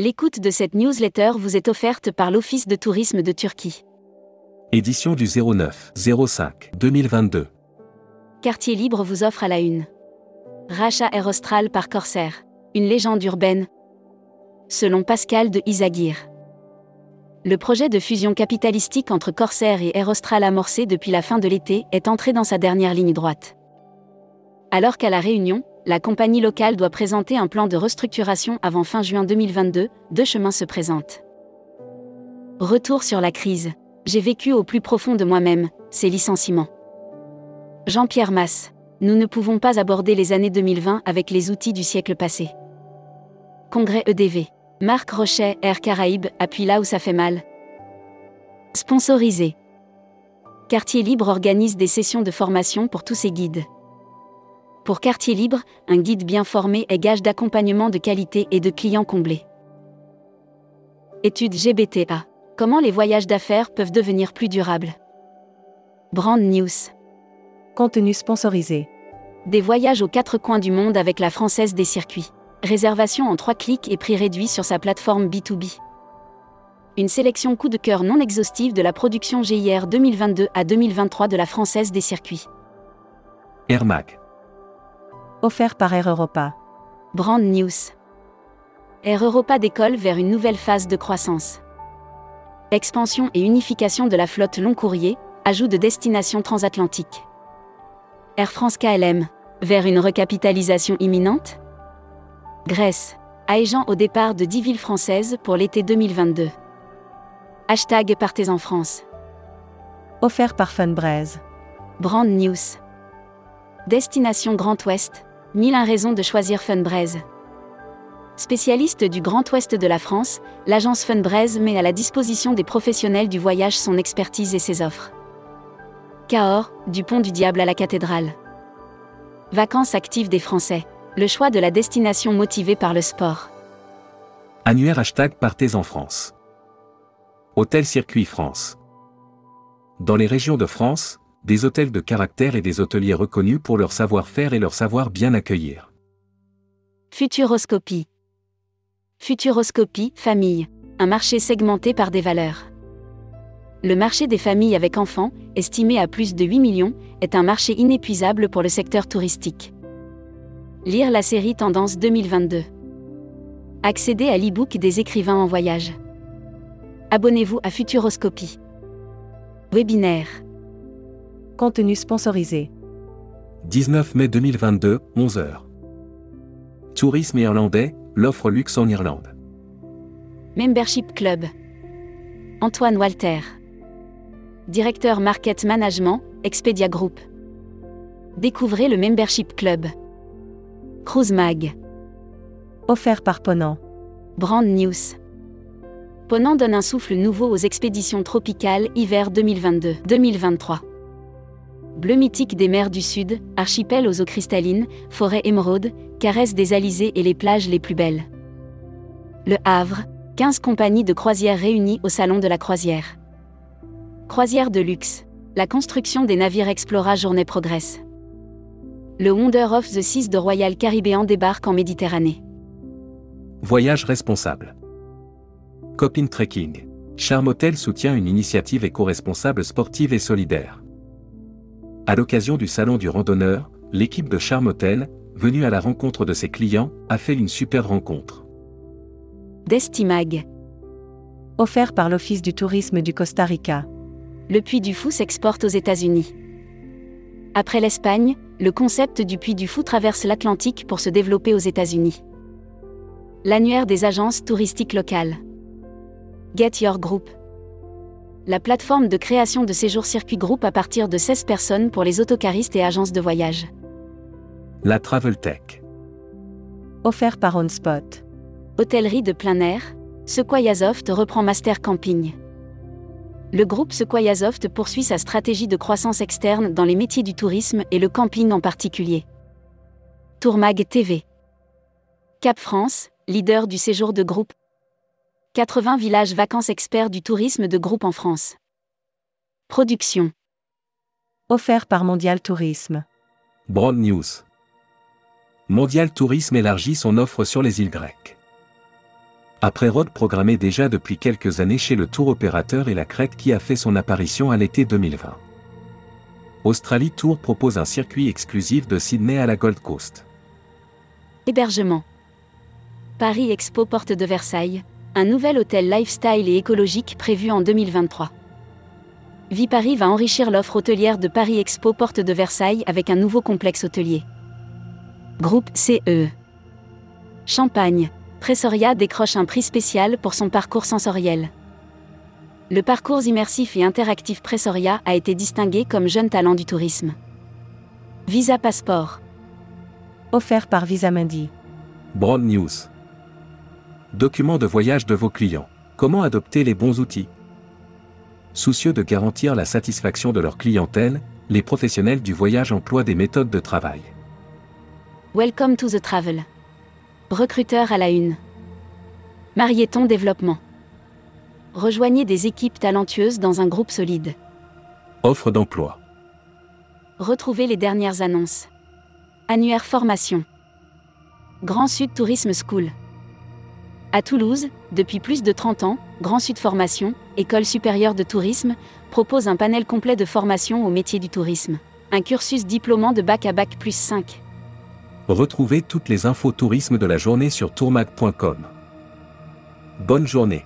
L'écoute de cette newsletter vous est offerte par l'Office de tourisme de Turquie. Édition du 09 05 2022. Quartier Libre vous offre à la une. Rachat Air Austral par Corsair. Une légende urbaine. Selon Pascal de Isagir. Le projet de fusion capitalistique entre Corsair et Air Austral amorcé depuis la fin de l'été est entré dans sa dernière ligne droite. Alors qu'à La Réunion, la compagnie locale doit présenter un plan de restructuration avant fin juin 2022, deux chemins se présentent. Retour sur la crise. J'ai vécu au plus profond de moi-même, ces licenciements. Jean-Pierre Masse. Nous ne pouvons pas aborder les années 2020 avec les outils du siècle passé. Congrès EDV. Marc Rochet, Air Caraïbes, appuie là où ça fait mal. Sponsorisé. Quartier Libre organise des sessions de formation pour tous ses guides. Pour Quartier Libre, un guide bien formé est gage d'accompagnement de qualité et de clients comblés. Étude GBTA. Comment les voyages d'affaires peuvent devenir plus durables? Brand News. Contenu sponsorisé. Des voyages aux quatre coins du monde avec la Française des circuits. Réservation en trois clics et prix réduit sur sa plateforme B2B. Une sélection coup de cœur non exhaustive de la production GIR 2022 à 2023 de la Française des circuits. Air Mac. Offert par Air Europa. Brand News. Air Europa décolle vers une nouvelle phase de croissance. Expansion et unification de la flotte long courrier, ajout de destinations transatlantiques. Air France KLM, vers une recapitalisation imminente Grèce. Aégeant au départ de 10 villes françaises pour l'été 2022. Hashtag Partez en France. Offert par Funbraise. Brand News. Destination Grand Ouest. 1001 raisons de choisir Funbraise. Spécialiste du Grand Ouest de la France, l'agence Funbraise met à la disposition des professionnels du voyage son expertise et ses offres. Cahors, du pont du diable à la cathédrale. Vacances actives des Français le choix de la destination motivé par le sport. Annuaire hashtag Partez en France. Hôtel Circuit France. Dans les régions de France, des hôtels de caractère et des hôteliers reconnus pour leur savoir-faire et leur savoir bien accueillir. Futuroscopie. Futuroscopie, famille. Un marché segmenté par des valeurs. Le marché des familles avec enfants, estimé à plus de 8 millions, est un marché inépuisable pour le secteur touristique. Lire la série Tendance 2022. Accéder à l'e-book des écrivains en voyage. Abonnez-vous à Futuroscopie. Webinaire. Contenu sponsorisé. 19 mai 2022, 11h. Tourisme irlandais, l'offre luxe en Irlande. Membership Club. Antoine Walter. Directeur Market Management, Expedia Group. Découvrez le Membership Club. Cruise Mag. Offert par Ponant. Brand News. Ponant donne un souffle nouveau aux expéditions tropicales hiver 2022-2023. Bleu mythique des mers du Sud, archipel aux eaux cristallines, forêt émeraude, caresse des alizés et les plages les plus belles. Le Havre, 15 compagnies de croisière réunies au Salon de la croisière. Croisière de luxe. La construction des navires Explora Journée progresse le Wonder of the Seas de Royal Caribbean débarque en Méditerranée. Voyage responsable. Copine Trekking. Charm Hotel soutient une initiative éco-responsable sportive et solidaire. À l'occasion du Salon du randonneur, l'équipe de Charm Hotel, venue à la rencontre de ses clients, a fait une super rencontre. Destimag. Offert par l'Office du tourisme du Costa Rica. Le Puy du Fou s'exporte aux États-Unis. Après l'Espagne, le concept du Puy du Fou traverse l'Atlantique pour se développer aux États-Unis. L'annuaire des agences touristiques locales. Get Your Group. La plateforme de création de séjours circuit groupe à partir de 16 personnes pour les autocaristes et agences de voyage. La Travel Tech. Offert par OnSpot. Hôtellerie de plein air, Sequoiasoft reprend Master Camping le groupe Sequoiasoft poursuit sa stratégie de croissance externe dans les métiers du tourisme et le camping en particulier. Tourmag TV. Cap France, leader du séjour de groupe. 80 villages vacances experts du tourisme de groupe en France. Production. Offert par Mondial Tourisme. Broad News. Mondial Tourisme élargit son offre sur les îles grecques. Après Rhodes programmé déjà depuis quelques années chez le tour opérateur et la Crète qui a fait son apparition à l'été 2020. Australie Tour propose un circuit exclusif de Sydney à la Gold Coast. Hébergement. Paris Expo Porte de Versailles, un nouvel hôtel lifestyle et écologique prévu en 2023. Viparis va enrichir l'offre hôtelière de Paris Expo Porte de Versailles avec un nouveau complexe hôtelier. Groupe CE. Champagne. Pressoria décroche un prix spécial pour son parcours sensoriel. Le parcours immersif et interactif Pressoria a été distingué comme jeune talent du tourisme. Visa Passeport. Offert par Visa Mundi. Broad News. Document de voyage de vos clients. Comment adopter les bons outils? Soucieux de garantir la satisfaction de leur clientèle, les professionnels du voyage emploient des méthodes de travail. Welcome to the travel. Recruteur à la une. Marieton Développement. Rejoignez des équipes talentueuses dans un groupe solide. Offre d'emploi. Retrouvez les dernières annonces. Annuaire formation. Grand Sud Tourisme School. À Toulouse, depuis plus de 30 ans, Grand Sud Formation, École supérieure de tourisme, propose un panel complet de formation au métier du tourisme. Un cursus diplômant de bac à bac plus 5. Retrouvez toutes les infos tourisme de la journée sur tourmag.com. Bonne journée.